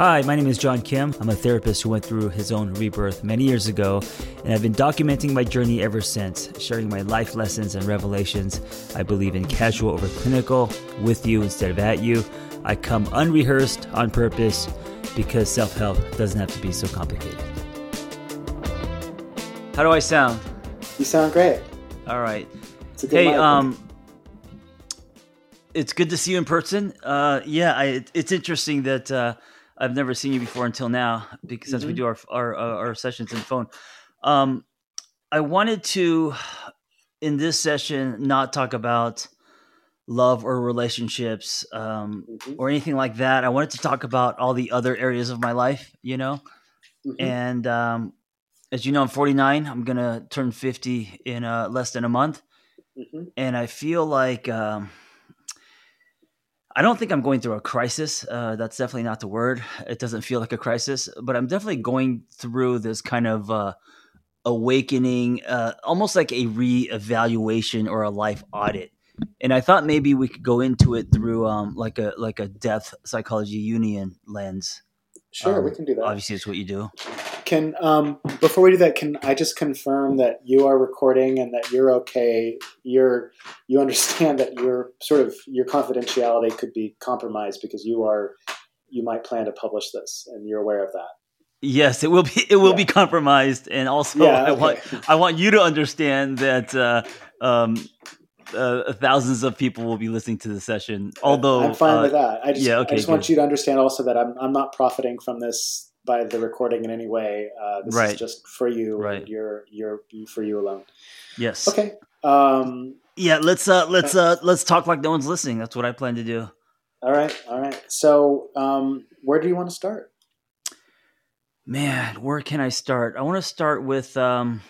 Hi, my name is John Kim. I'm a therapist who went through his own rebirth many years ago, and I've been documenting my journey ever since, sharing my life lessons and revelations. I believe in casual over clinical, with you instead of at you. I come unrehearsed on purpose because self help doesn't have to be so complicated. How do I sound? You sound great. All right. It's a good Hey, um, it's good to see you in person. Uh, yeah, I, it's interesting that uh, I've never seen you before until now because since we Mhm. do our our, uh, our sessions in phone. Um, I wanted to in this session not talk about love or relationships um, Mhm, or anything like that. I wanted to talk about all the other areas of my life, you know. mhm. And um, as you know, I'm 49. I'm gonna turn 50 in uh, less than a month Mhm. and I feel like um, I don't think I'm going through a crisis. Uh, that's definitely not the word. It doesn't feel like a crisis, but I'm definitely going through this kind of uh, awakening, uh, almost like a reevaluation or a life audit. And I thought maybe we could go into it through um, like a like a depth psychology Jungian lens. Sure, we Um, can do that. Obviously, it's what you do. Can um, before we do that, can I just confirm that you are recording and that you're okay? You're you understand that your sort of your confidentiality could be compromised because you are you might plan to publish this and you're aware of that. Yes, it will be. It will Yeah. be compromised, and also yeah, I want I want you to understand that uh, um, uh, thousands of people will be listening to the session. Although I'm fine uh, with that. I just yeah, okay, I just want you to understand also that I'm I'm not profiting from this by the recording in any way. Uh, this Right. is just for you Right. and your your for you alone. yes, Okay. Um, yeah. Let's uh, let's uh, let's talk like no one's listening. That's what I plan to do. All right, all right. So, um, where do you want to start? Man, where can I start? I want to start with. Um,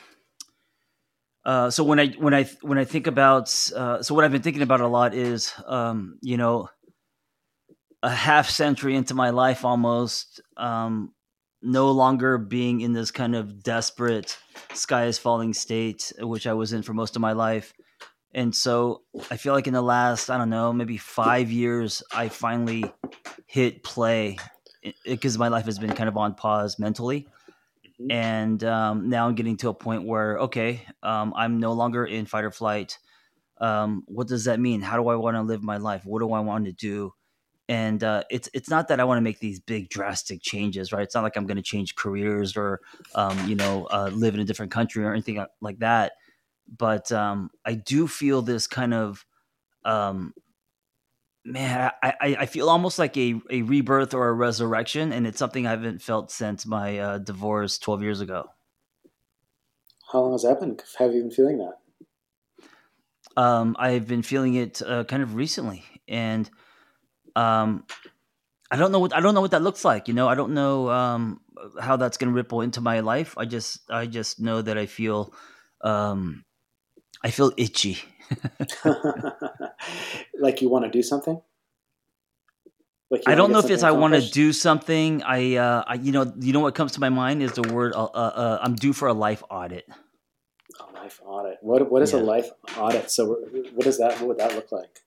uh, so when I when I when I think about uh, so what I've been thinking about a lot is um, you know a half century into my life almost um, no longer being in this kind of desperate sky is falling state which I was in for most of my life and so I feel like in the last I don't know maybe five years I finally hit play because my life has been kind of on pause mentally Mhm. and um, now I'm getting to a point where okay, um, I'm no longer in fight or flight. Um, what does that mean? How do I want to live my life? What do I want to do? And uh, it's it's not that I want to make these big drastic changes, right? It's not like I'm going to change careers or um, you know uh, live in a different country or anything like that. But um, I do feel this kind of um, man, I, I, I feel almost like a, a rebirth or a resurrection, and it's something I haven't felt since my uh, divorce 12 years ago. How long has that been? Have you been feeling that? Um, I've been feeling it uh, kind of recently, and um, I don't know what I don't know what that looks like. You know, I don't know um, how that's going to ripple into my life. I just I just know that I feel um, I feel itchy. like you want to do something? Like I don't know if it's I want to do something. I, uh, I, you know, you know what comes to my mind is the word. Uh, uh, uh, I'm due for a life audit. a life audit. What what is Yeah. a life audit? So what is that? What would that look like?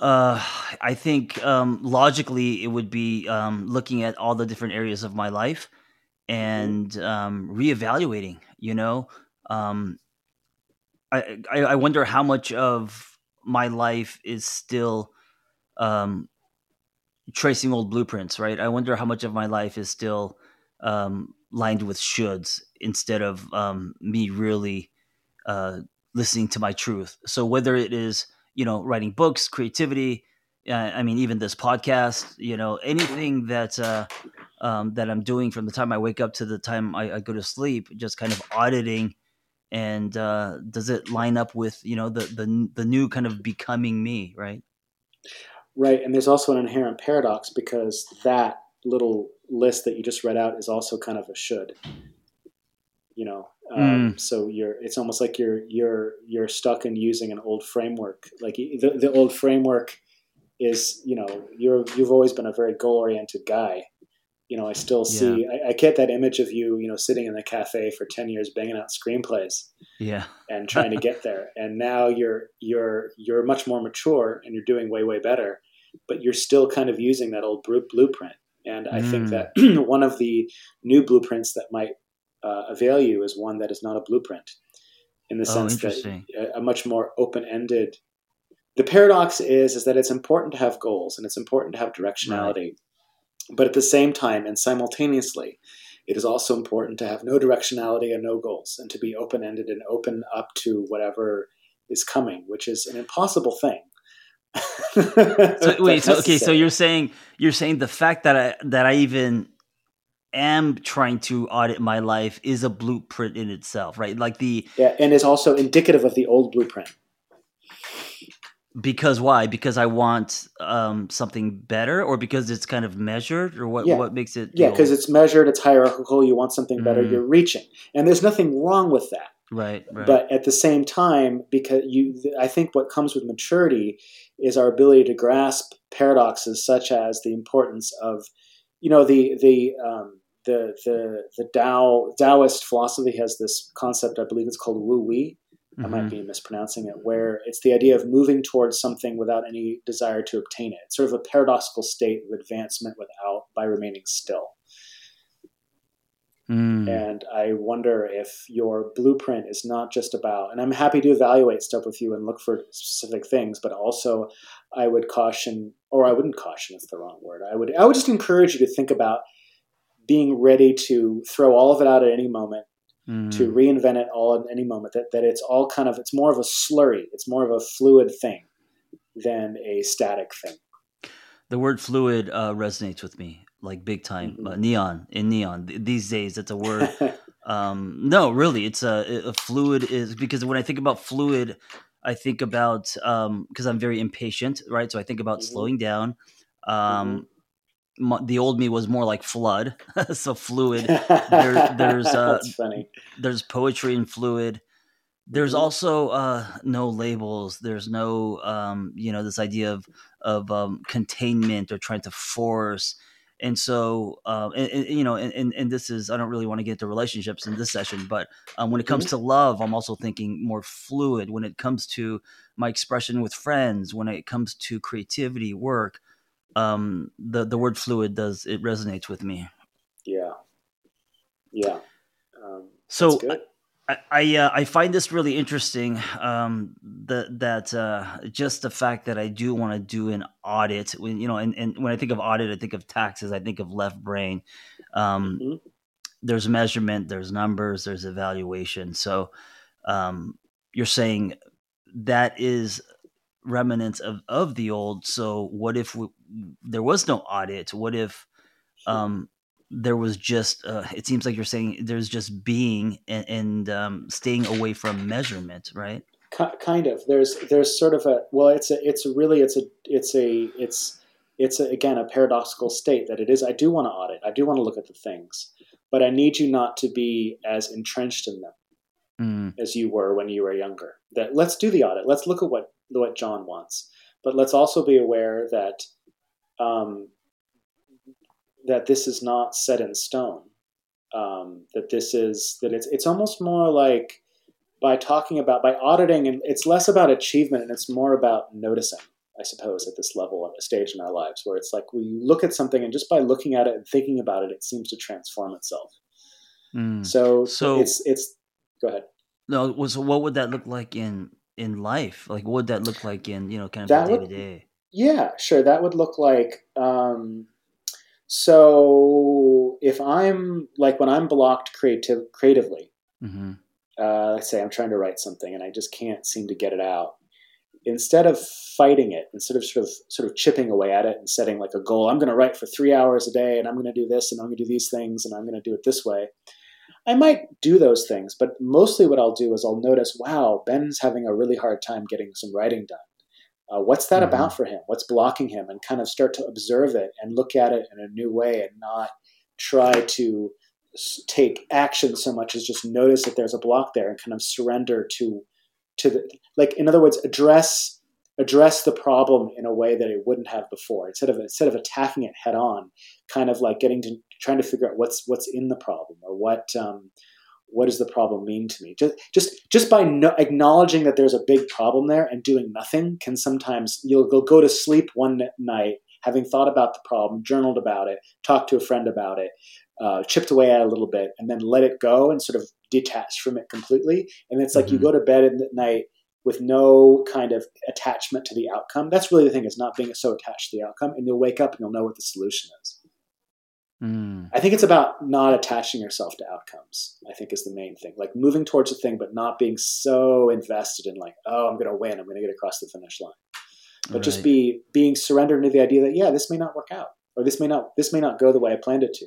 Uh, I think um, logically it would be um, looking at all the different areas of my life and um, reevaluating. You know, um, I, I I wonder how much of my life is still um, tracing old blueprints. Right. I wonder how much of my life is still um, lined with shoulds instead of um, me really uh, listening to my truth. So whether it is you know writing books, creativity, uh, I mean even this podcast, you know anything that uh, um, that I'm doing from the time I wake up to the time I, I go to sleep, just kind of auditing. And uh, does it line up with you know the the the new kind of becoming me, right? Right, and there's also an inherent paradox because that little list that you just read out is also kind of a should. You know, um, so you're it's almost like you're you're you're stuck in using an old framework. Like the the old framework is you know you're you've always been a very goal oriented guy. You know, I still see I, I get that image of you you know sitting in the cafe for ten years banging out screenplays Yeah, and trying to get there. And now you're you're you're much more mature and you're doing way way better, but you're still kind of using that old blueprint. And I mm. think that one of the new blueprints that might uh, avail you is one that is not a blueprint, in the oh, sense that a, a much more open-ended. The paradox is is that it's important to have goals and it's important to have directionality, right. but at the same time and simultaneously, it is also important to have no directionality and no goals, and to be open-ended and open up to whatever is coming, which is an impossible thing. so, wait, so okay, so you're saying you're saying the fact that I that I even am trying to audit my life is a blueprint in itself, right? Like the yeah, and is also indicative of the old blueprint. Because why? Because I want um, something better, or because it's kind of measured, or what? Yeah. What makes it? Yeah, because it's measured, it's hierarchical. You want something better, mm. you're reaching, and there's nothing wrong with that. Right, right. But at the same time, because you, I think what comes with maturity is our ability to grasp paradoxes such as the importance of, you know, the the um, the the the Tao Taoist philosophy has this concept. I believe it's called Wu Wei. Mm-hmm. I might mm-hmm. be mispronouncing it. Where it's the idea of moving towards something without any desire to obtain it. It's sort of a paradoxical state of advancement without by remaining still. Mm. And I wonder if your blueprint is not just about, and I'm happy to evaluate stuff with you and look for specific things, but also I would caution, or I wouldn't caution, it's the wrong word. I would, I would just encourage you to think about being ready to throw all of it out at any moment, mm. to reinvent it all at any moment. That that it's all kind of it's more of a slurry. It's more of a fluid thing than a static thing. The word fluid uh, resonates with me like big time. Mm-hmm. Uh, neon in neon these days. It's a word. um, no, really, it's a, a fluid is because when I think about fluid. I think about because um, I'm very impatient, right? So I think about mm-hmm. slowing down. Um, mm-hmm the old me was more like flood, so fluid. There, there's uh, That's funny. There's poetry in fluid. There's mm-hmm. also uh, no labels. There's no um, you know this idea of of um, containment or trying to force. And so, uh, and, and, you know, and, and this is I don't really want to get into relationships in this session, but um, when it comes mm-hmm. to love, I'm also thinking more fluid. When it comes to my expression with friends, when it comes to creativity, work, um, the the word fluid does it resonates with me. Yeah, yeah. Um, so I I, uh, I, find this really interesting. Um, that that uh, just the fact that I do want to do an audit. When you know, and, and when I think of audit, I think of taxes. I think of left brain. Um, mm-hmm. There's measurement. There's numbers. There's evaluation. So um, you're saying that is remnants of, of the old. So what if we, there was no audit? What if um, there was just? Uh, it seems like you're saying there's just being and, and um, staying away from measurement, right? kind of. There's there's sort of a well, it's a it's a really it's a it's a it's it's a, again a paradoxical state that it is. I do want to audit. I do want to look at the things, but I need you not to be as entrenched in them mm. as you were when you were younger. That let's do the audit. Let's look at what what John wants. But let's also be aware that um, that this is not set in stone. Um, that this is that it's it's almost more like by talking about by auditing, and it's less about achievement and it's more about noticing. I suppose at this level at a stage in our lives where it's like we look at something and just by looking at it and thinking about it, it seems to transform itself. Mm. So, so it's it's go ahead. No, so what would that look like in in life? Like, what would that look like in you know kind of day to day? Yeah, sure. That would look like. Um, so if I'm like when I'm blocked creative creatively, mm-hmm. uh, let's say I'm trying to write something and I just can't seem to get it out. Instead of fighting it, instead of sort of sort of chipping away at it and setting like a goal, I'm going to write for three hours a day and I'm going to do this and I'm going to do these things and I'm going to do it this way. I might do those things, but mostly what I'll do is I'll notice, wow, Ben's having a really hard time getting some writing done. Uh, what's that mm-hmm. about for him? What's blocking him? And kind of start to observe it and look at it in a new way and not try to take action so much as just notice that there's a block there and kind of surrender to to the like in other words address address the problem in a way that it wouldn't have before instead of instead of attacking it head on kind of like getting to trying to figure out what's what's in the problem or what um, what does the problem mean to me just just just by no, acknowledging that there's a big problem there and doing nothing can sometimes you'll, you'll go to sleep one night having thought about the problem, journaled about it, talked to a friend about it, uh, chipped away at it a little bit, and then let it go and sort of detach from it completely. And it's like mm-hmm. you go to bed at night with no kind of attachment to the outcome. That's really the thing is not being so attached to the outcome, and you'll wake up and you'll know what the solution is. Mm. I think it's about not attaching yourself to outcomes. I think is the main thing, like moving towards a thing, but not being so invested in like, oh, I'm going to win, I'm going to get across the finish line, but right. just be being surrendered to the idea that yeah, this may not work out, or this may not this may not go the way I planned it to.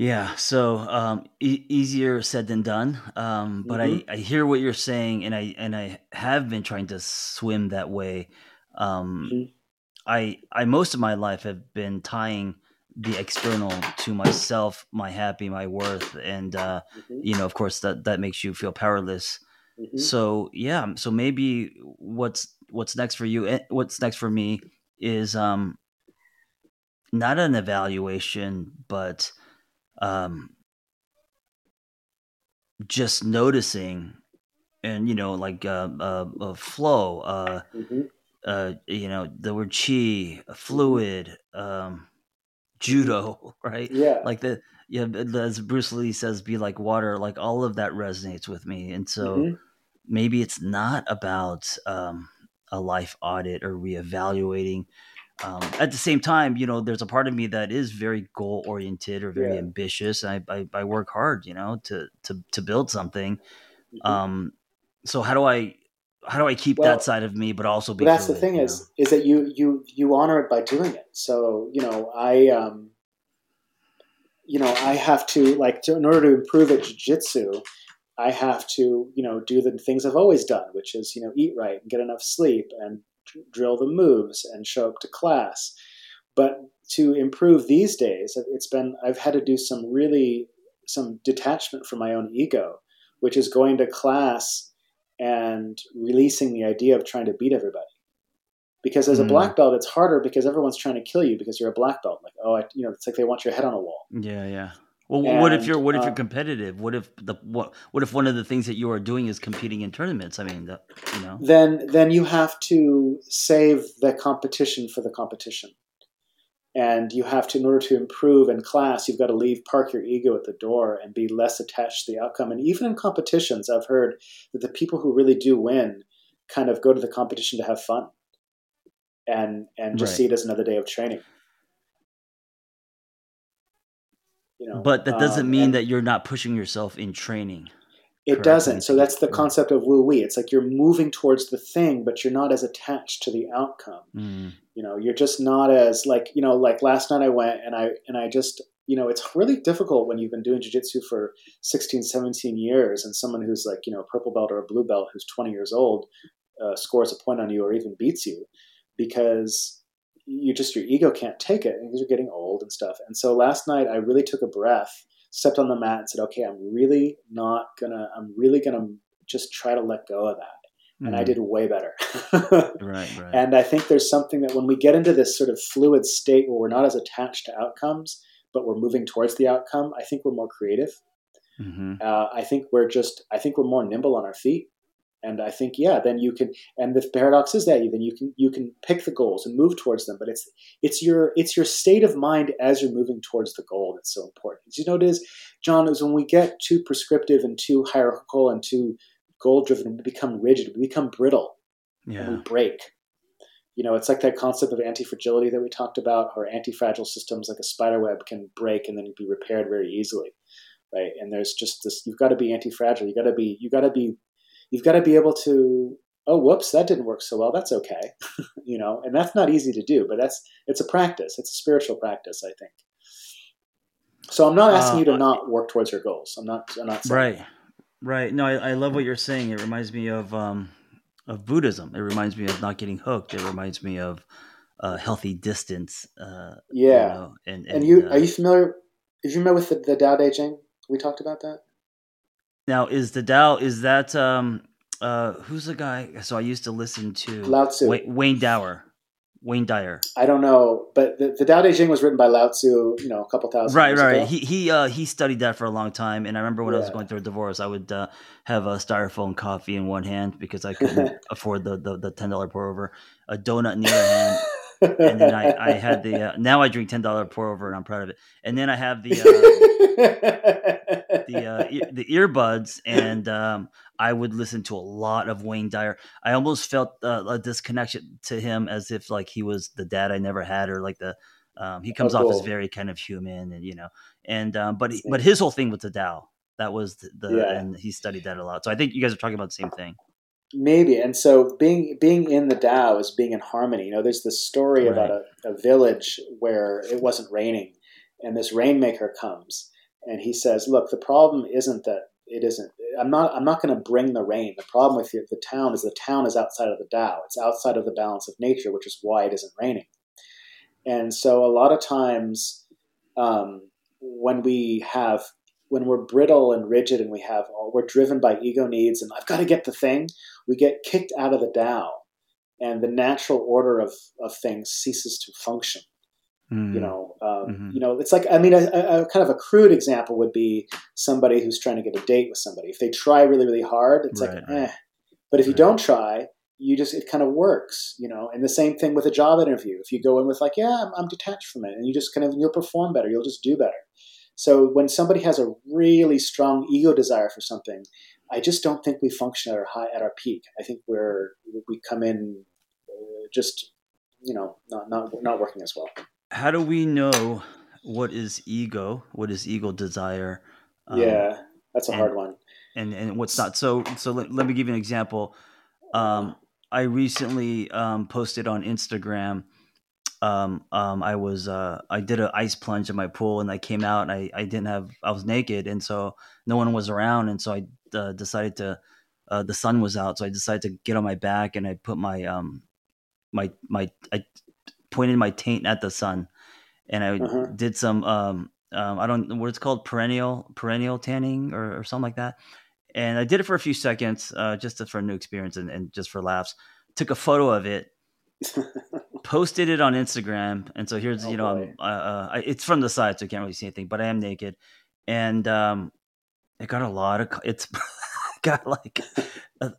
Yeah, so um, e- easier said than done. Um, but mm-hmm. I, I hear what you're saying, and I and I have been trying to swim that way. Um, mm-hmm. I I most of my life have been tying the external to myself, my happy, my worth, and uh, mm-hmm. you know, of course, that that makes you feel powerless. Mm-hmm. So yeah, so maybe what's what's next for you? Eh, what's next for me is um, not an evaluation, but um, just noticing and you know like uh, uh, uh flow uh, mm-hmm. uh you know the word chi mm-hmm. fluid um judo right yeah like the yeah as bruce lee says be like water like all of that resonates with me and so mm-hmm. maybe it's not about um a life audit or reevaluating um, at the same time, you know, there's a part of me that is very goal oriented or very yeah. ambitious. I, I, I work hard, you know, to to to build something. Mm-hmm. Um, so how do I how do I keep well, that side of me, but also be? But that's the thing is know? is that you you you honor it by doing it. So you know, I um, you know, I have to like to, in order to improve at jujitsu, I have to you know do the things I've always done, which is you know eat right and get enough sleep and drill the moves and show up to class. But to improve these days, it's been I've had to do some really some detachment from my own ego, which is going to class and releasing the idea of trying to beat everybody. Because as mm. a black belt, it's harder because everyone's trying to kill you because you're a black belt. Like, oh, I, you know, it's like they want your head on a wall. Yeah, yeah. Well, and, what if you're what if you're uh, competitive? What if the what what if one of the things that you are doing is competing in tournaments? I mean, the, you know. Then then you have to save the competition for the competition, and you have to in order to improve in class, you've got to leave park your ego at the door and be less attached to the outcome. And even in competitions, I've heard that the people who really do win kind of go to the competition to have fun, and and just right. see it as another day of training. You know, but that doesn't um, mean that you're not pushing yourself in training. It doesn't. So that's the concept of Wu Wei. It's like you're moving towards the thing, but you're not as attached to the outcome. Mm. You know, you're just not as like you know, like last night I went and I and I just you know, it's really difficult when you've been doing jiu-jitsu for 16, 17 years and someone who's like, you know, a purple belt or a blue belt who's 20 years old uh, scores a point on you or even beats you because you just your ego can't take it because you're getting old and stuff. And so last night I really took a breath, stepped on the mat, and said, "Okay, I'm really not gonna. I'm really gonna just try to let go of that." Mm-hmm. And I mm-hmm. did way better. right, right. And I think there's something that when we get into this sort of fluid state where we're not as attached to outcomes, but we're moving towards the outcome, I think we're more creative. Mm-hmm. Uh, I think we're just. I think we're more nimble on our feet and I think yeah, then you can. And the paradox is that you then you can you can pick the goals and move towards them. But it's it's your it's your state of mind as you're moving towards the goal that's so important. You know it is, John, is when we get too prescriptive and too hierarchical and too goal driven, we become rigid, we become brittle, yeah. and we break. You know, it's like that concept of anti fragility that we talked about, or anti fragile systems like a spider web can break and then be repaired very easily right? And there's just this: you've got to be anti-fragile. You got to be you got to be you've got to be able to oh whoops that didn't work so well that's okay you know and that's not easy to do but that's it's a practice it's a spiritual practice i think. So i'm not asking uh, you to not work towards your goals i'm not i'm not right that. right no I, I, love what you're saying it reminds me of um of buddhism it reminds me of not getting hooked it reminds me of uh, healthy distance uh, yeah you know, and, and, and you uh, are you familiar are you familiar with the, the Tao Te Ching? We talked about that now, is the Tao is that um uh who's the guy? So I used to listen to Lao Tzu. Wayne, Wayne Dower. Wayne Dyer. I don't know, but the, the Tao Te Ching was written by Lao Tzu, you know, a couple thousand. Right, right. Ago. He he uh, he studied that for a long time, and I remember when yeah. I was going through a divorce, I would uh, have a styrofoam coffee in one hand because I couldn't afford the, the, the ten dollar pour over, a donut in the other hand, and then I, I had the uh, now I drink ten dollar pour over and I'm proud of it. And then I have the uh, the uh, e- the earbuds and um, I would listen to a lot of Wayne Dyer. I almost felt uh, a disconnection to him as if like he was the dad I never had or like the um, he comes oh, cool. off as very kind of human and you know and um, but he, but his whole thing was the Tao. That was the, the yeah. and he studied that a lot. So I think you guys are talking about the same thing. Maybe. And so being being in the Tao is being in harmony. You know, there's this story right. about a, a village where it wasn't raining and this rainmaker comes and he says, Look, the problem isn't that it isn't I'm not I'm not going to bring the rain. The problem with the, the town is the town is outside of the Tao. It's outside of the balance of nature, which is why it isn't raining. And so a lot of times um, when we have when we're brittle and rigid and we have we're driven by ego needs and I've got to get the thing, we get kicked out of the Tao, and the natural order of, of things ceases to function. Mm. You know, um, mm-hmm. you know, it's like I mean, a, a, kind of a crude example would be somebody who's trying to get a date with somebody. If they try really, really hard, it's right, like, right. eh. But if right. you don't try, you just it kind of works, you know. And the same thing with a job interview. If you go in with like, yeah, I'm, I'm detached from it, and you just kind of you'll perform better, you'll just do better. So when somebody has a really strong ego desire for something, I just don't think we function at our high at our peak. I think we're we come in uh, just you know not not not working as well. How do we know what is ego? What is ego desire? Um, yeah, that's a and, hard one. And and what's not? So so let, let me give you an example. Um, I recently um, posted on Instagram um, um, I was uh, I did an ice plunge in my pool and I came out and I, I didn't have I was naked and so no one was around and so I uh, decided to uh, the sun was out so I decided to get on my back and I put my um my my I pointed my taint at the sun. And I uh-huh. did some um, um I don't know what it's called perennial perennial tanning or, or something like that. And I did it for a few seconds uh, just to, for a new experience and, and just for laughs. Took a photo of it posted it on Instagram, and so here's oh, you know uh, uh, it's from the side, so I can't really see anything, but I am naked, and um, it got a lot of it's got like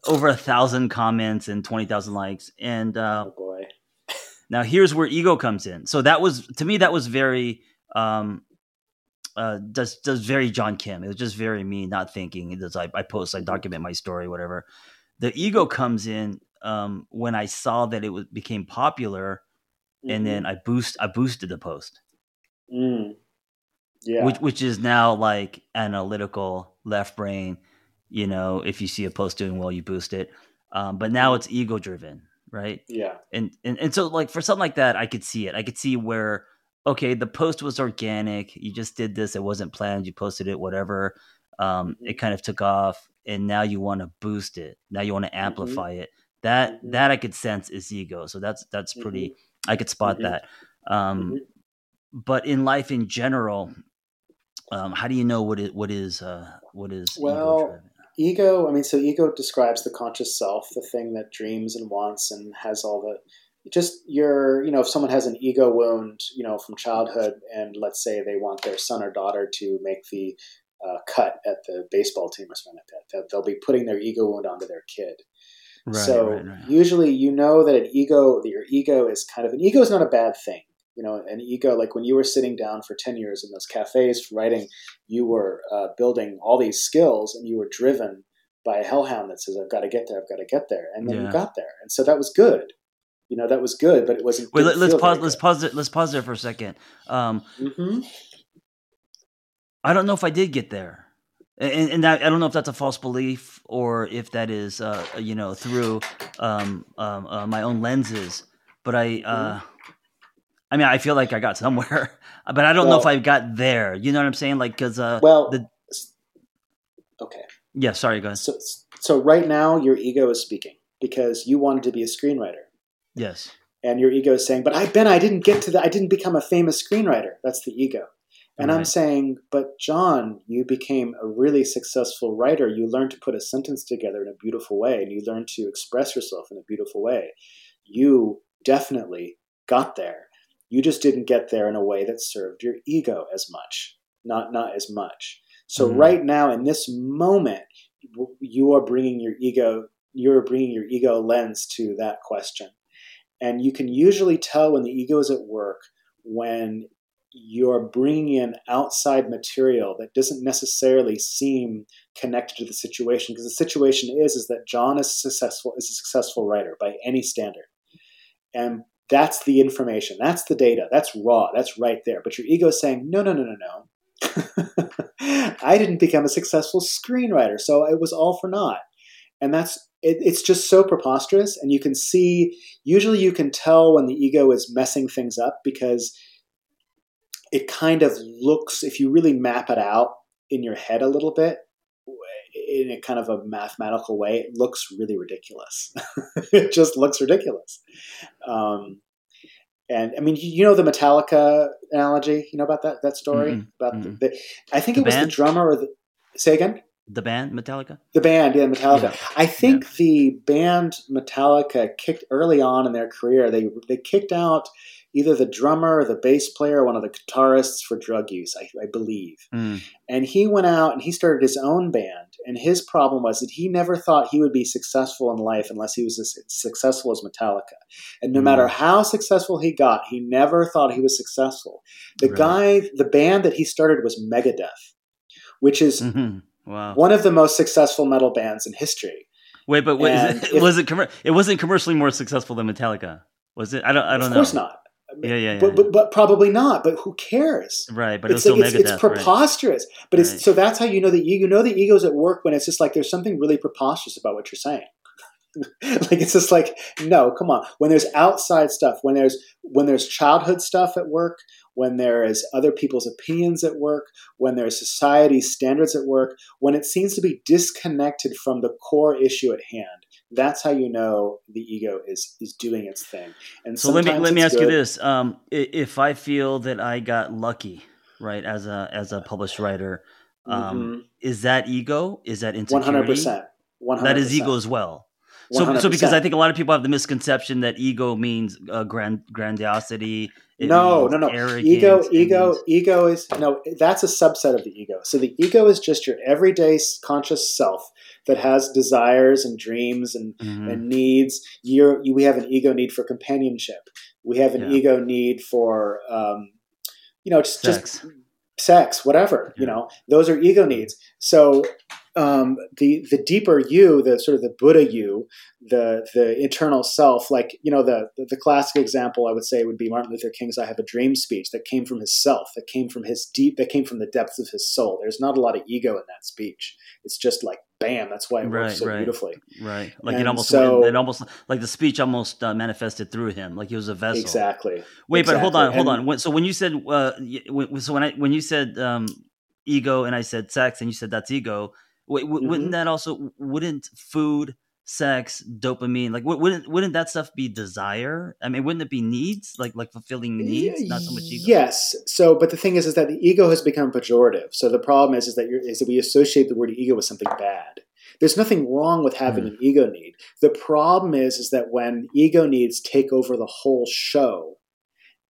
over a thousand comments and twenty thousand likes, and uh, oh. Now here's where ego comes in. So that was to me that was very um, uh, does does very John Kim. It was just very me, not thinking. It does I, I post, I document my story, whatever. The ego comes in um, when I saw that it was, became popular, mm-hmm. and then I boost I boosted the post. Mm. Yeah. Which which is now like analytical left brain. You know, if you see a post doing well, you boost it. Um, but now it's ego driven, right? Yeah. And, and and so like for something like that, I could see it. I could see where okay, the post was organic. You just did this. It wasn't planned. You posted it, whatever. Um, mm-hmm. It kind of took off, and now you want to boost it. Now you want to mm-hmm. amplify mm-hmm. it that mm-hmm. that I could sense is ego. So that's that's pretty. Mm-hmm. I could spot that. Um. But in life in general, um, how do you know what it what is uh, what is well ego? I mean, so ego describes the conscious self, the thing that dreams and wants and has all the just your you know if someone has an ego wound you know from childhood and let's say they want their son or daughter to make the uh, cut at the baseball team or something like that they'll be putting their ego wound onto their kid Right, so right, right. usually you know that an ego, that your ego is kind of an ego is not a bad thing. You know, an ego like when you were sitting down for ten years in those cafes writing, you were uh, building all these skills, and you were driven by a hellhound that says, "I've got to get there, I've got to get there," and then yeah. you got there, and so that was good. You know, that was good, but it wasn't. Wait, let, us pause. Let's pause it. Let's pause there for a second. Um, mm-hmm. I don't know if I did get there and, and that, I don't know if that's a false belief or if that is, uh, you know, through um, um, uh, my own lenses. But I, uh, mm-hmm. I mean, I feel like I got somewhere, but I don't well, know if I got there. You know what I'm saying? Like, because uh, well, the okay, yeah. Sorry, go ahead. So, so right now, your ego is speaking because you wanted to be a screenwriter. Yes. And your ego is saying, "But I, Ben, I didn't get to the. I didn't become a famous screenwriter." That's the ego. And right. I'm saying, but John, you became a really successful writer. You learned to put a sentence together in a beautiful way, and you learned to express yourself in a beautiful way. You definitely got there. You just didn't get there in a way that served your ego as much, not not as much. So mm-hmm. right now, in this moment, you are bringing your ego. You're bringing your ego lens to that question, And you can usually tell when the ego is at work when you're bringing in outside material that doesn't necessarily seem connected to the situation because the situation is is that John is successful is a successful writer by any standard. And that's the information. That's the data. That's raw. That's right there. But your ego is saying, no, no, no, no, no. I didn't become a successful screenwriter, so it was all for naught. And that's it, it's just so preposterous. And you can see, usually, you can tell when the ego is messing things up because it kind of looks, if you really map it out in your head a little bit, in a kind of a mathematical way, it looks really ridiculous. it just looks ridiculous. Um, and I mean, you know the Metallica analogy. You know about that that story mm-hmm. about mm-hmm. The, the, I think the it was band? the drummer or the say again. The band Metallica. The band, yeah, Metallica. Yeah. I think yeah. the band Metallica kicked early on in their career. They they kicked out either the drummer or the bass player or one of the guitarists for drug use, I, I believe. Mm. And he went out and he started his own band. And his problem was that he never thought he would be successful in life unless he was as successful as Metallica. And no mm. matter how successful he got, he never thought he was successful. The right. guy, the band that he started was Megadeth, which is mm-hmm. Wow. one of the most successful metal bands in history. Wait, but wait, it, if, was it? Com- it wasn't commercially more successful than Metallica, was it? I don't. I don't know. Of course not. Yeah, yeah, yeah. But, but, but, probably not. But who cares? Right. But it's like, it's, it's, preposterous. Right. But it's right. so that's how you know that you, you know the ego's at work when it's just like there's something really preposterous about what you're saying. like it's just like no, come on. When there's outside stuff, when there's when there's childhood stuff at work, when there is other people's opinions at work, when there's society standards at work, when it seems to be disconnected from the core issue at hand that's how you know the ego is is doing its thing. And so let me let me ask good. you this: um, if I feel that I got lucky, right, as a as a published writer, um, mm-hmm. is that ego? Is that insecurity? One hundred percent. That is ego as well. So, so because I think a lot of people have the misconception that ego means uh, grand grandiosity. no, no, no. Ego, ego, ego is no. That's a subset of the ego. So the ego is just your everyday conscious self that has desires and dreams and, mm-hmm. and needs. You're, you, we have an ego need for companionship. We have an yeah. ego need for, um, you know, just, sex. just sex, whatever. Yeah. You know, those are ego needs. So um, the the deeper you, the sort of the Buddha you, the the eternal self, like you know the, the, the classic example I would say would be Martin Luther King's "I Have a Dream" speech that came from his self, that came from his deep, that came from the depths of his soul. There's not a lot of ego in that speech. It's just like bam. That's why it right, works so right, beautifully. Right, like and it almost so, it almost like the speech almost uh, manifested through him, like he was a vessel. Exactly. Wait, exactly. but hold on, hold and, on. So when you said uh, so when I when you said um, ego and I said sex and you said that's ego Wait, w- mm-hmm. wouldn't that also wouldn't food, sex, dopamine like wouldn't wouldn't that stuff be desire? I mean, wouldn't it be needs like like fulfilling needs, not so much ego? Yes. So, but the thing is, is that the ego has become pejorative. So the problem is, is that you're, is that we associate the word ego with something bad. There's nothing wrong with having mm. an ego need. The problem is, is that when ego needs take over the whole show,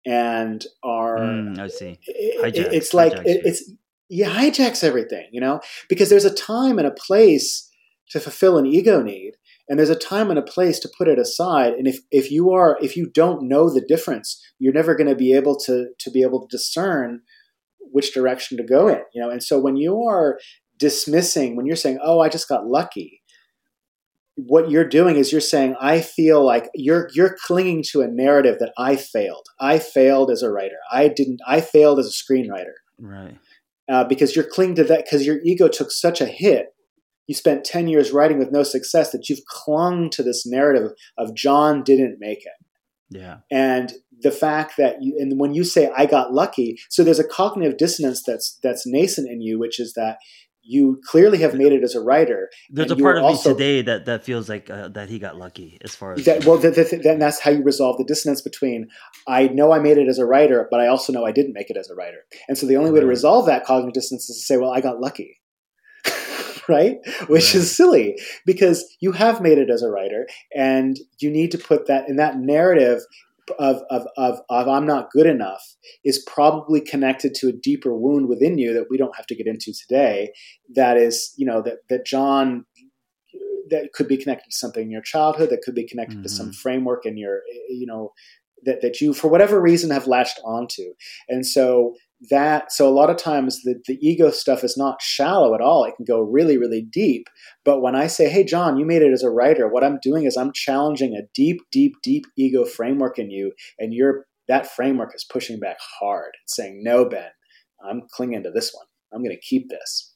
and are mm, I see. It, it's like it, it's he hijacks everything, you know, because there's a time and a place to fulfill an ego need, and there's a time and a place to put it aside. And if if you are if you don't know the difference, you're never going to be able to to be able to discern which direction to go in, you know. And so when you are dismissing, when you're saying, "Oh, I just got lucky," what you're doing is you're saying i feel like you're you're clinging to a narrative that i failed i failed as a writer i didn't i failed as a screenwriter right uh, because you're clinging to that because your ego took such a hit. You spent 10 years writing with no success that you've clung to this narrative of John didn't make it. Yeah. And the fact that you, and when you say I got lucky, so there's a cognitive dissonance that's that's nascent in you, which is that you clearly have made it as a writer. There's a part of also, me today that that feels like uh, that he got lucky as far as that. Well, the, the, then that's how you resolve the dissonance between I know I made it as a writer, but I also know I didn't make it as a writer. And so the only way to resolve that cognitive dissonance is to say, well, I got lucky. right? Which right. is silly because you have made it as a writer and you need to put that in that narrative of, of, of, of I'm not good enough is probably connected to a deeper wound within you that we don't have to get into today. That is, you know, that, that John that could be connected to something in your childhood that could be connected mm-hmm. to some mm-hmm. framework in your you know that, that you for whatever reason have latched onto and so that so a lot of times the, the ego stuff is not shallow at all. It can go really really deep. But when i say hey john you made it as a writer. What i'm doing is i'm challenging a deep deep deep ego framework in you and you're that framework is pushing back hard saying no ben i'm clinging to this one. I'm going to keep this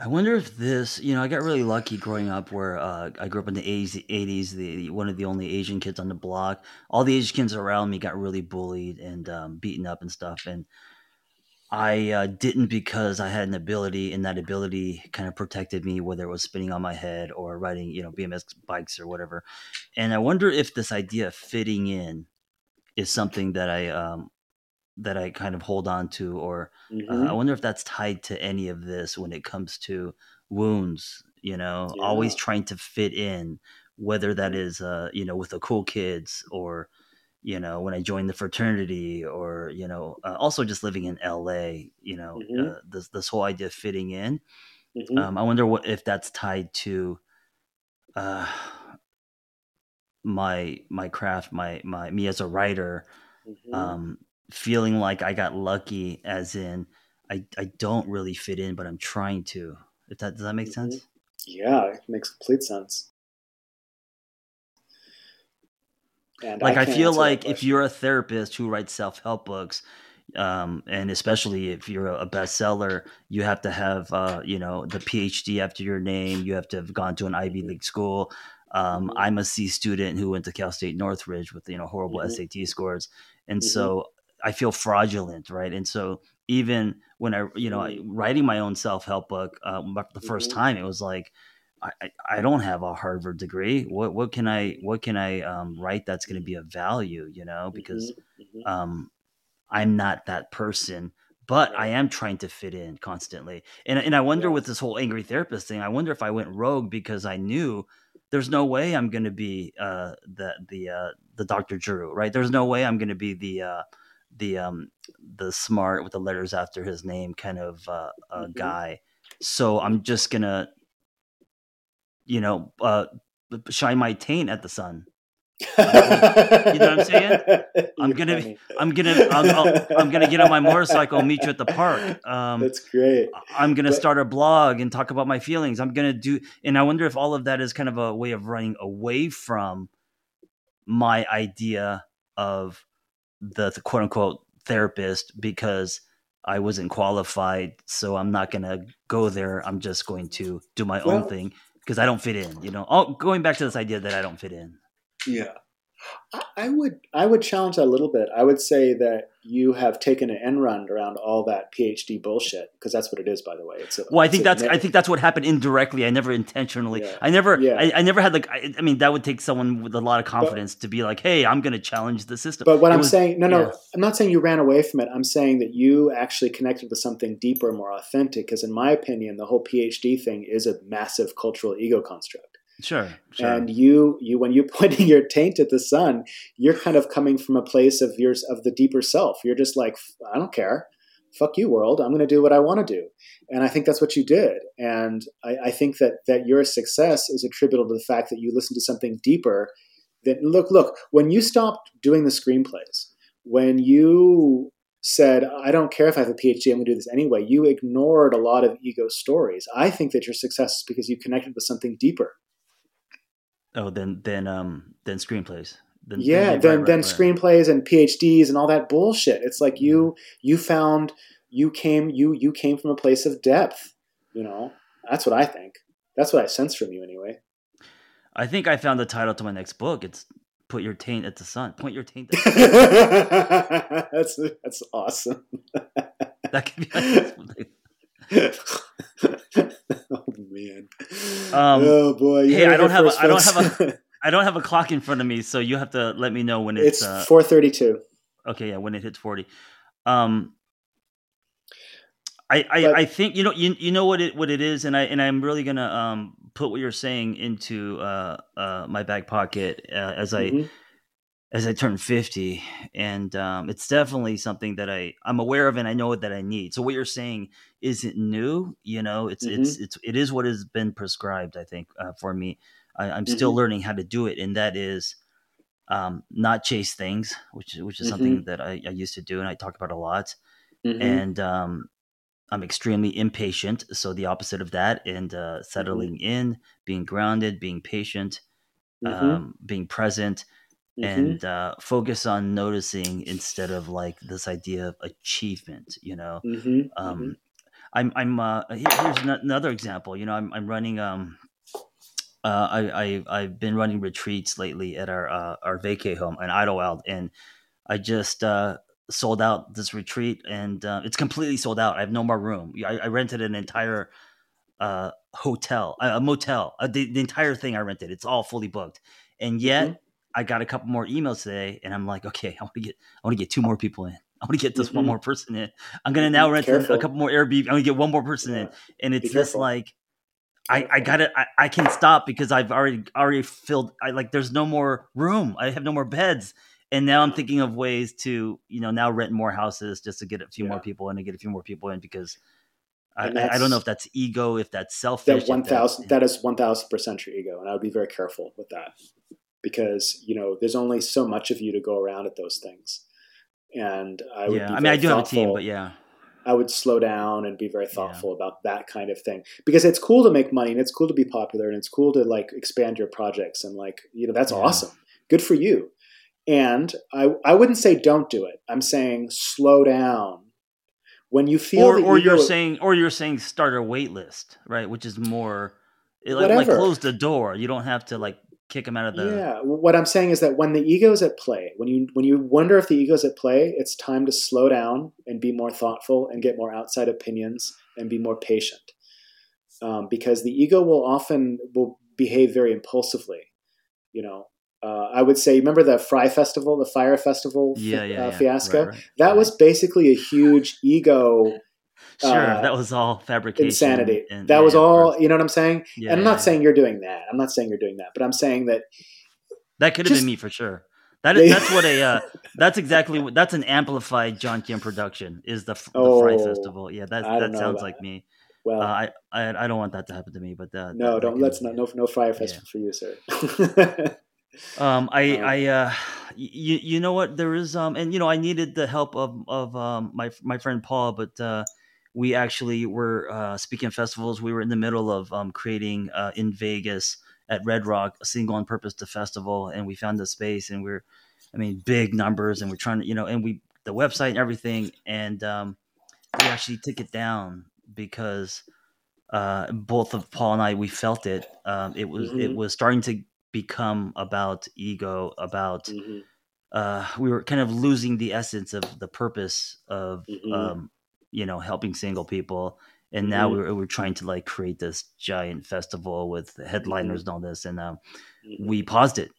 I wonder if this, you know, I got really lucky growing up where uh, I grew up in the 80s, 80s, the one of the only Asian kids on the block. All the Asian kids around me got really bullied and um, beaten up and stuff. And I uh, didn't because I had an ability, and that ability kind of protected me, whether it was spinning on my head or riding, you know, BMX bikes or whatever. And I wonder if this idea of fitting in is something that I um, that I kind of hold on to, or mm-hmm. uh, I wonder if that's tied to any of this when it comes to wounds. You know, yeah. always trying to fit in, whether that mm-hmm. uh, you know, with the cool kids or, you know, when I joined the fraternity, or you know, uh, also just living in LA. You know, mm-hmm. Uh, this this whole idea of fitting in. Mm-hmm. Um, I wonder what if that's tied to. Uh, my my craft my my me as a writer mm-hmm. um feeling like I got lucky, as in I I don't really fit in, but I'm trying to. If that does that make mm-hmm. sense? Yeah, it makes complete sense. And like I, I feel like if you're a therapist who writes self help books, um, and especially if you're a bestseller, you have to have uh, you know the PhD after your name. You have to have gone to an Ivy mm-hmm. League school. Um, mm-hmm. I'm a C student who went to Cal State Northridge with you know horrible mm-hmm. SAT scores, and mm-hmm. so I feel fraudulent, right? And so even when I, you know, mm-hmm. writing my own self help book uh, the 1st mm-hmm. time, it was like, I, I don't have a Harvard degree. What what can I what can I um, write that's going to be of value? You know, because mm-hmm. mm-hmm. um, I'm not that person, but I am trying to fit in constantly. And and I wonder yeah. with this whole angry therapist thing, I wonder if I went rogue because I knew there's no way I'm going to be uh, the the uh, the Dr. Drew, right? There's no way I'm going to be the uh, the um the smart with the letters after his name kind of uh, uh mm-hmm. guy. So I'm just gonna, you know, uh, shine my taint at the sun. you know what I'm saying? I'm gonna, funny. I'm gonna, I'm, I'm, I'm, gonna get on my motorcycle, meet you at the park. Um, That's great. I'm gonna but, start a blog and talk about my feelings. I'm gonna do, and I wonder if all of that is kind of a way of running away from my idea of the, the quote unquote therapist because I wasn't qualified. So I'm not going to go there. I'm just going to do my well, own thing because I don't fit in, you know, oh, going back to this idea that I don't fit in. Yeah. I would I would challenge that a little bit. I would say that you have taken an end run around all that PhD bullshit because that's what it is, by the way. It's a, well, I think that's I think that's what happened indirectly. I never intentionally. Yeah. I never. Yeah. I, I, never had like. I, I, mean, that would take someone with a lot of confidence but, to be like, "Hey, I'm going to challenge the system." But what it I'm was, saying, no, no, yeah. I'm not saying you ran away from it. I'm saying that you actually connected with something deeper, more authentic. Because in my opinion, the whole PhD thing is a massive cultural ego construct. Sure, sure. And you, you, when you're pointing your taint at the sun, you're kind of coming from a place of yours of the deeper self. You're just like, I don't care, fuck you, world. I'm going to do what I want to do, and I think that's what you did. And I, I think that that your success is attributable to the fact that you listened to something deeper. That look, look, when you stopped doing the screenplays, when you said, I don't care if I have a PhD, I'm going to do this anyway. You ignored a lot of ego stories. I think that your success is because you connected with something deeper. Oh, then then um then screenplays. Then, yeah, then then, right, then right. screenplays and PhDs and all that bullshit. It's like you mm-hmm. you found you came you you came from a place of depth. You know, that's what I think. That's what I sense from you, anyway. I think I found the title to my next book. It's "Put Your Taint at the Sun." Point your taint. that's that's awesome. that could be. oh man. Um, oh boy. hey, I don't have a, I don't have a I don't have a clock in front of me, so you have to let me know when it's. It's uh, four thirty two. Okay, yeah, when it hits forty. Um, I, I, but, I think you know you, you know what it what it is, and I and I'm really gonna um put what you're saying into uh uh my back pocket uh, as mm-hmm. I as I turn 50. And um, it's definitely something that I, I'm aware of and I know that I need. So what you're saying isn't new, you know, it's, mm-hmm. it's, it's, it is what has been prescribed, I think, uh, for me. I, am mm-hmm. still learning how to do it. And that is um, not chase things, which, which is mm-hmm. something that I, I, used to do and I talk about a lot. Mm-hmm. And um, I'm extremely impatient. So the opposite of that and uh, mm-hmm. settling in, being grounded, being patient, mm-hmm. um, being present mm-hmm. and uh, focus on noticing instead of like this idea of achievement. You know, mm-hmm. um, mm-hmm. I'm I'm uh, here's another example. You know, I'm I'm running um. Uh, I, I I've been running retreats lately at our uh, our vacay home in Idlewild, and I just uh, sold out this retreat, and uh, it's completely sold out. I have no more room. I, I rented an entire uh, hotel, a motel, uh, the, the entire thing I rented. It's all fully booked, and yet mm-hmm. I got a couple more emails today, and I'm like, okay, I want to get, I want to get two more people in. I want to get this mm-hmm. one more person in. I'm gonna now rent a couple more Airbnb. I'm gonna get one more person yeah. in, and it's just like, I, I gotta, I, I can stop because I've already already filled. I like, there's no more room. I have no more beds, and now I'm thinking of ways to, you know, now rent more houses just to get a few yeah. more people in and get a few more people in because. I, I, don't know if that's ego, if that's selfish. That one thousand, that is one thousand percent your ego, and I would be very careful with that because you know there's only so much of you to go around at those things. And i would yeah i mean i do thoughtful. have a team but yeah. I would slow down and be very thoughtful yeah. about that kind of thing because it's cool to make money and it's cool to be popular and it's cool to like expand your projects and like you know that's yeah. awesome. Good for you. And I, I wouldn't say don't do it. I'm saying slow down. When you feel or, or you're saying or you're saying start a wait list right which is more like, like close the door. You don't have to like kick him out of the yeah what i'm saying is that when the ego is at play when you when you wonder if the ego is at play it's time to slow down and be more thoughtful and get more outside opinions and be more patient um, because the ego will often will behave very impulsively you know uh, I would say, remember the Fry Festival, the Fyre Festival yeah, yeah, uh, yeah. fiasco? Right, right, that right. was basically a huge ego Sure, uh, that was all fabrication. Insanity. And, that was all, you know what I'm saying? Yeah, and I'm not yeah. saying you're doing that. I'm not saying you're doing that, but I'm saying that that could have been me for sure. That is that's what a uh, that's exactly what that's an amplified John Kim production is the the oh, Fry Festival. Yeah, that that sounds like me. Well, uh, I, I I don't want that to happen to me, but uh, no, that, don't. let's not. No, no Fyre Festival yeah. for you, sir. um, I um, I uh, you you know what there is um, and you know I needed the help of of um my my friend Paul, but uh we actually were uh, speaking of festivals. We were in the middle of um, creating uh, in Vegas at Red Rock a single on purpose to festival, and we found the space, and we're, I mean, big numbers, and we're trying to, you know, and we the website and everything, and um, we actually took it down because uh, both of Paul and I we felt it. Um, it was mm-hmm. it was starting to become about ego, about. Mm-hmm. Uh, we were kind of losing the essence of the purpose of mm-hmm. um, you know helping single people and now mm-hmm. we're, we're trying to like create this giant festival with headliners mm-hmm. and all this and um, mm-hmm. we paused it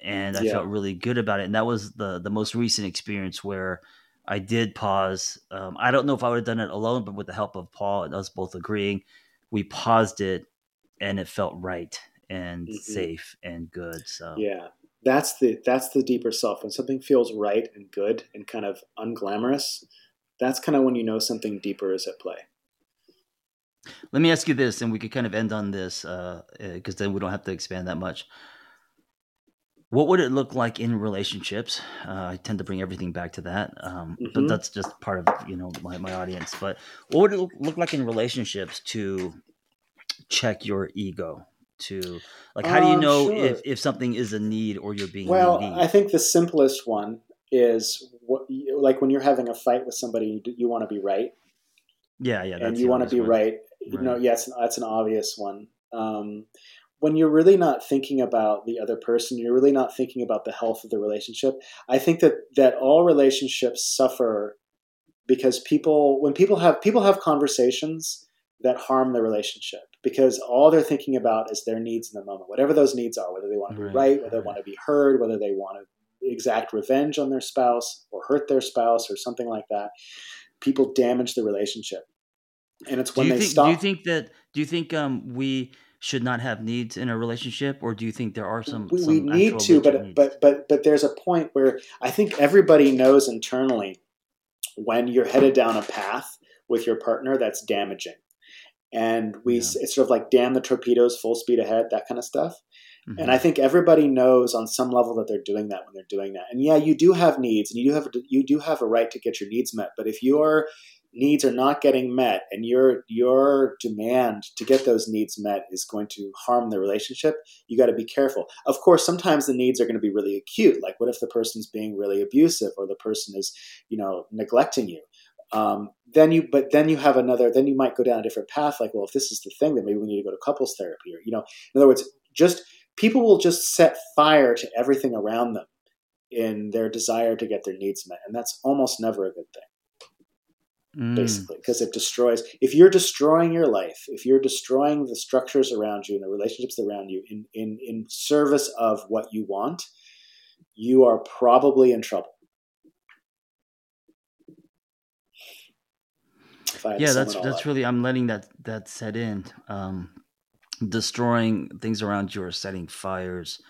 and i yeah. felt really good about it and that was the the most recent experience where i did pause um, i don't know if i would have done it alone but with the help of paul and us both agreeing we paused it and it felt right and mm-hmm. safe and good so yeah that's the that's the deeper self when something feels right and good and kind of unglamorous that's kind of when you know something deeper is at play. Let me ask you this, and we could kind of end on this because uh, uh then we don't have to expand that much. What would it look like in relationships? Uh, I tend to bring everything back to that, um, mm-hmm. but that's just part of you know my, my audience. But what would it look like in relationships to check your ego? To like, how do you um, know sure. if, if something is a need or you're being well? I think the simplest one is what like when you're having a fight with somebody, you, you want to be right. Yeah, yeah, and you want to be right. right. You know, yes, that's an obvious one. Um, when you're really not thinking about the other person, you're really not thinking about the health of the relationship. I think that that all relationships suffer because people when people have people have conversations that harm the relationship because all they're thinking about is their needs in the moment, whatever those needs are, whether they want to be right, right whether they want to be heard, whether they want to exact revenge on their spouse or hurt their spouse or something like that, people damage the relationship. And it's when they think, stop. Do you think that? Do you think um, we should not have needs in a relationship, or do you think there are some? We, some we need to, but needs? but but but there's a point where I think everybody knows internally when you're headed down a path with your partner that's damaging, and we yeah. it's sort of like damn the torpedoes, full speed ahead, that kind of stuff. Mm-hmm. And I think everybody knows on some level that they're doing that when they're doing that. And yeah, you do have needs, and you do have you do have a right to get your needs met. But if your needs are not getting met, and your your demand to get those needs met is going to harm the relationship, you got to be careful. Of course, sometimes the needs are going to be really acute. Like, what if the person's being really abusive, or the person is, you know, neglecting you? Um, then you but then you have another then you might go down a different path like well if this is the thing then maybe we need to go to couples therapy or you know in other words just people will just set fire to everything around them in their desire to get their needs met. And that's almost never a good thing, mm. basically, because it destroys. If you're destroying your life, if you're destroying the structures around you and the relationships around you in, in, in service of what you want, you are probably in trouble. yeah that's that's really i'm letting that that set in um destroying things around you or setting fires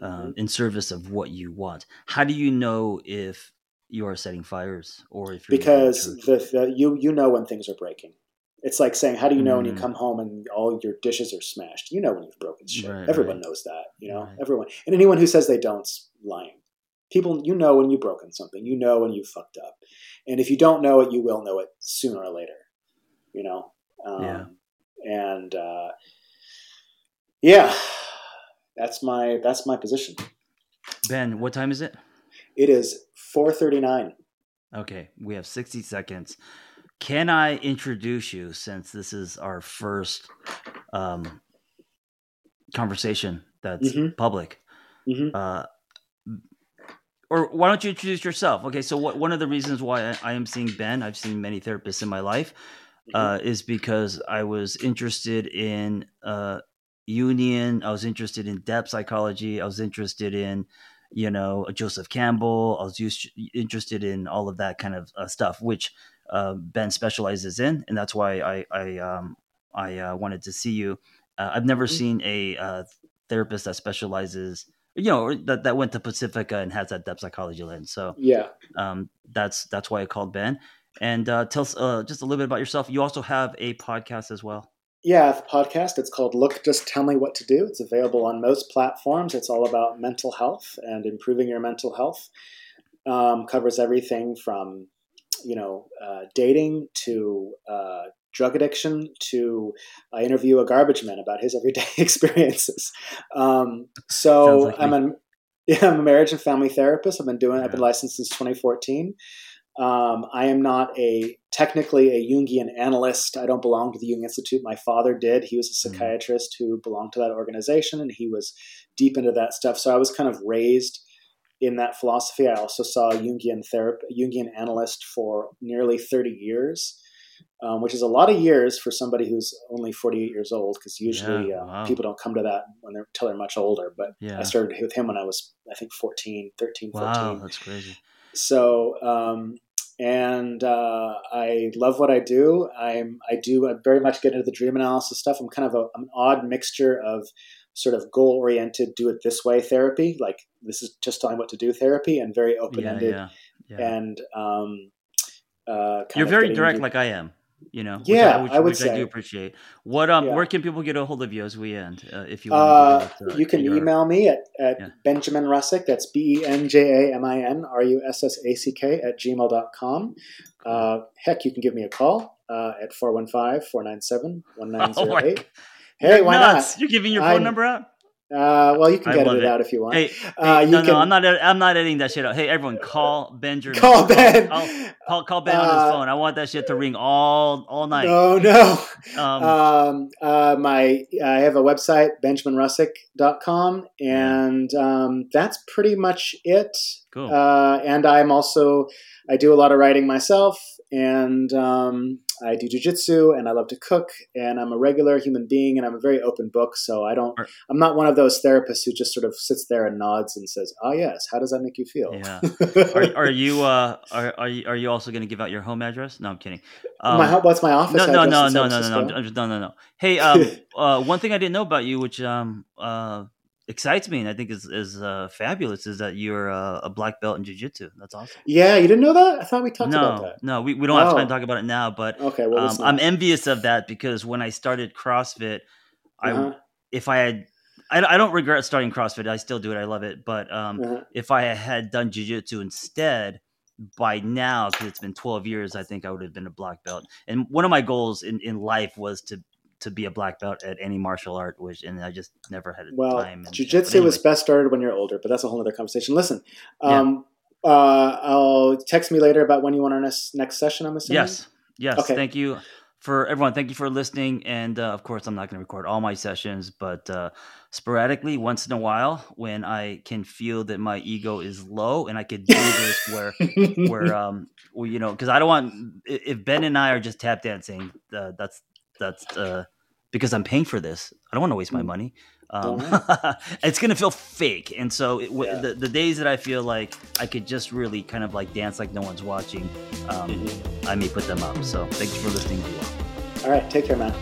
um, in service of what you want. How do you know if you are setting fires or if because the, the, you you know when things are breaking. It's like saying, how do you know mm. when you mm. come home and all your dishes are smashed? You know when you've broken shit. Right, Everyone right. knows that. You know, right. everyone, and anyone who says they don't's lying. People, you know when you've broken something. You know when you've fucked up, and if you don't know it, you will know it sooner or later. You know, um, yeah. and uh, yeah, that's my that's my position. Ben, what time is it? It is four thirty nine. Okay, we have sixty seconds. Can I introduce you since this is our first um, conversation that's mm-hmm. public? Mm-hmm. Uh, or why don't you introduce yourself? Okay, so what, one of the reasons why I, I, am seeing Ben, I've seen many therapists in my life, mm-hmm. uh, is because I was interested in uh, Jungian. I was interested in depth psychology. I was interested in, you know, Joseph Campbell. I was used, interested in all of that kind of uh, stuff, which uh, Ben specializes in, and that's why I I um, I uh, wanted to see you. Uh, I've never mm-hmm. seen a uh, therapist that specializes, you know, that, that went to Pacifica and has that depth psychology lens. So yeah, um, that's that's why I called Ben. And uh, tell us just a little bit about yourself. You also have a podcast as well. Yeah, the podcast. It's called Look, Just Tell Me What to Do. It's available on most platforms. It's all about mental health and improving your mental health. Um, covers everything from, you know, uh, dating to uh, drug addiction to I interview a garbage man about his everyday experiences. Um, so like I'm a yeah, I'm a marriage and family therapist. I've been doing. Yeah. I've been licensed since 2014. Um, I am not a technically a Jungian analyst. I don't belong to the Jung Institute. My father did. He was a hmm. psychiatrist who belonged to that organization, and he was deep into that stuff. So I was kind of raised in that philosophy. I also saw a Jungian therapy, Jungian analyst for nearly 30 years, um, which is a lot of years for somebody who's only 48 years old, because usually yeah, uh, wow. people don't come to that when they're until they're much older. But yeah. I started with him when I was, I think, 14, 13, 14. Wow, that's crazy. So um, and uh, I love what I do. I'm I do I very much get into the dream analysis stuff. I'm kind of a, an odd mixture of sort of goal oriented, do it this way therapy, like this is just telling what to do therapy, and very open ended, yeah, yeah, yeah. and um, uh, you're very direct, into, like I am you know yeah which I, which, I would which say. I do appreciate what um yeah. where can people get a hold of you as we end uh, if you want uh, you can your... email me at, at yeah. benjamin russack that's b-e-n-j-a-m-i-n-r-u-s-s-a-c-k at gmail.com uh, heck you can give me a call uh, at 415-497-1908 hey why nuts. not you're giving your phone I'm, number out uh, well, you can get it, it, out if you want. Hey, uh, no, can... no, I'm not. I'm not editing that shit out. Hey, everyone, call Ben. Jordan. Call Ben. Call, call, call Ben uh, on his uh, phone. I want that shit to ring all all night. No, no. Um, um uh, my I have a website, benjaminrussack.com, and um, that's pretty much it. Cool. Uh, and I'm also I do a lot of writing myself, and um, I do jujitsu and I love to cook and I'm a regular human being and I'm a very open book. So I don't, I'm not one of those therapists who just sort of sits there and nods and says, "Oh yes, how does that make you feel?" Yeah. are, are, you uh are are you, are you also going to give out your home address? No, I'm kidding. Um, my, what's my office? No, no, no, no, no, no, no, no, no, no, no. Hey, um, uh, one thing I didn't know about you, which um uh excites me and I think is is uh, fabulous is that you're uh, a black belt in jiu-jitsu. That's awesome. Yeah, you didn't know that? I thought we talked no, about that. No, we, we don't oh. have time to talk about it now, but okay, well, um, I'm envious of that because when I started CrossFit, uh-huh. I if I had I, I don't regret starting CrossFit. I still do it. I love it. But um, uh-huh. if I had done jiu-jitsu instead, by now, because it's been 12 years, I think I would have been a black belt. And one of my goals in, in life was to to be a black belt at any martial art, which and I just never had well, time. Well, jujitsu anyway. was best started when you're older, but that's a whole other conversation. Listen, um, yeah. uh, I'll text me later about when you want our next next session. I'm assuming. Yes. Yes. Okay. Thank you for everyone. Thank you for listening. And uh, of course, I'm not going to record all my sessions, but uh, sporadically, once in a while, when I can feel that my ego is low and I could do this, where where um, you know, because I don't want if Ben and I are just tap dancing, uh, that's that's uh, because I'm paying for this. I don't want to waste my mm. money. Um, it's gonna feel fake, and so it, yeah. the, the days that I feel like I could just really kind of like dance like no one's watching, um, mm-hmm. I may put them up. So thank you for listening. To you. All right, take care, man.